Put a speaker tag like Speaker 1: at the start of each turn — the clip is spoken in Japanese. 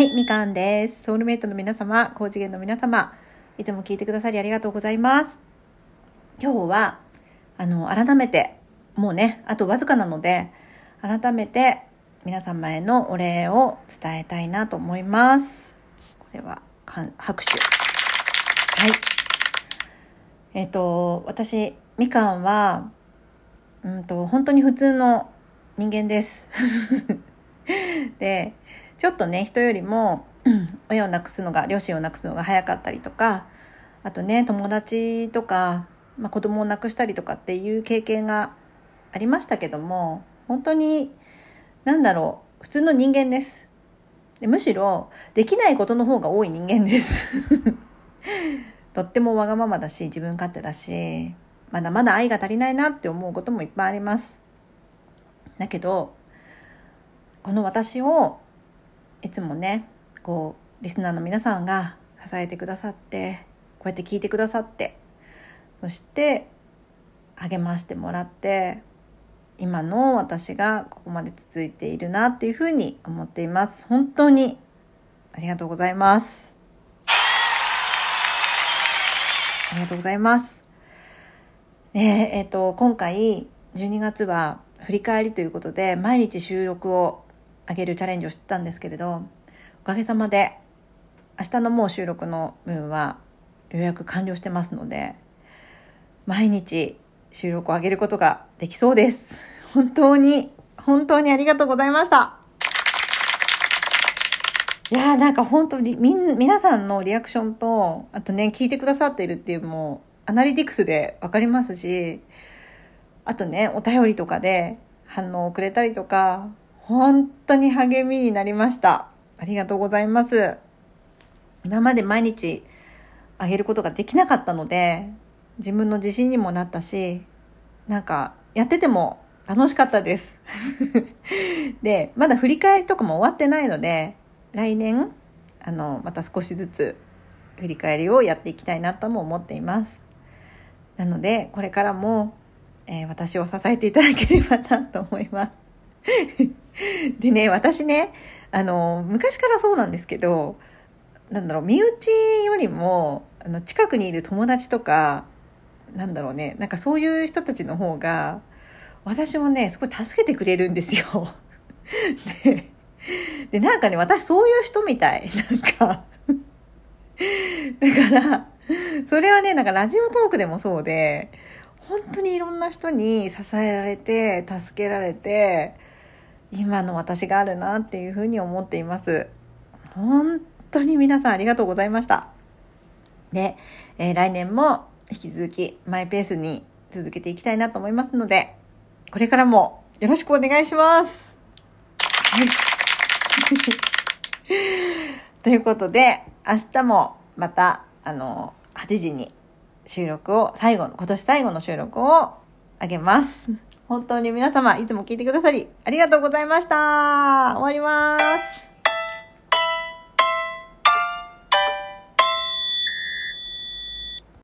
Speaker 1: はい、みかんです。ソウルメイトの皆様、高次元の皆様、いつも聞いてくださりありがとうございます。今日は、あの、改めて、もうね、あとわずかなので、改めて皆様へのお礼を伝えたいなと思います。これは、拍手。はい。えっ、と、私、みかんは、うんと、本当に普通の人間です。で、ちょっとね、人よりも、親を亡くすのが、両親を亡くすのが早かったりとか、あとね、友達とか、まあ、子供を亡くしたりとかっていう経験がありましたけども、本当に、なんだろう、普通の人間です。でむしろ、できないことの方が多い人間です。とってもわがままだし、自分勝手だし、まだまだ愛が足りないなって思うこともいっぱいあります。だけど、この私をいつもね、こう、リスナーの皆さんが支えてくださって、こうやって聞いてくださって、そして励ましてもらって、今の私がここまで続いているなっていうふうに思っています。本当にありがとうございます。ありがとうございます。ねえ、えっ、と、今回12月は振り返りということで、毎日収録を上げるチャレンジをしてたんですけれど、おかげさまで明日のもう収録の分は予約完了してますので、毎日収録を上げることができそうです。本当に、本当にありがとうございました。いやーなんか本当にみ皆さんのリアクションと、あとね、聞いてくださっているっていうもう、アナリティクスでわかりますし、あとね、お便りとかで反応をくれたりとか、本当に励みになりました。ありがとうございます。今まで毎日あげることができなかったので、自分の自信にもなったし、なんかやってても楽しかったです。で、まだ振り返りとかも終わってないので、来年、あの、また少しずつ振り返りをやっていきたいなとも思っています。なので、これからも、えー私を支えていただければなと思います。でね、私ね、あの、昔からそうなんですけど、なんだろう、身内よりも、あの、近くにいる友達とか、なんだろうね、なんかそういう人たちの方が、私もね、すごい助けてくれるんですよ。で、でなんかね、私そういう人みたい。なんか、だから、それはね、なんかラジオトークでもそうで、本当にいろんな人に支えられて、助けられて、今の私があるなっていうふうに思っています。本当に皆さんありがとうございました。で、えー来年も引き続きマイペースに続けていきたいなと思いますので、これからもよろしくお願いします。はい。ということで、明日もまた、あの、8時に収録を、最後の、今年最後の収録をあげます。本当に皆様、いつも聞いてくださり、ありがとうございました。終わります。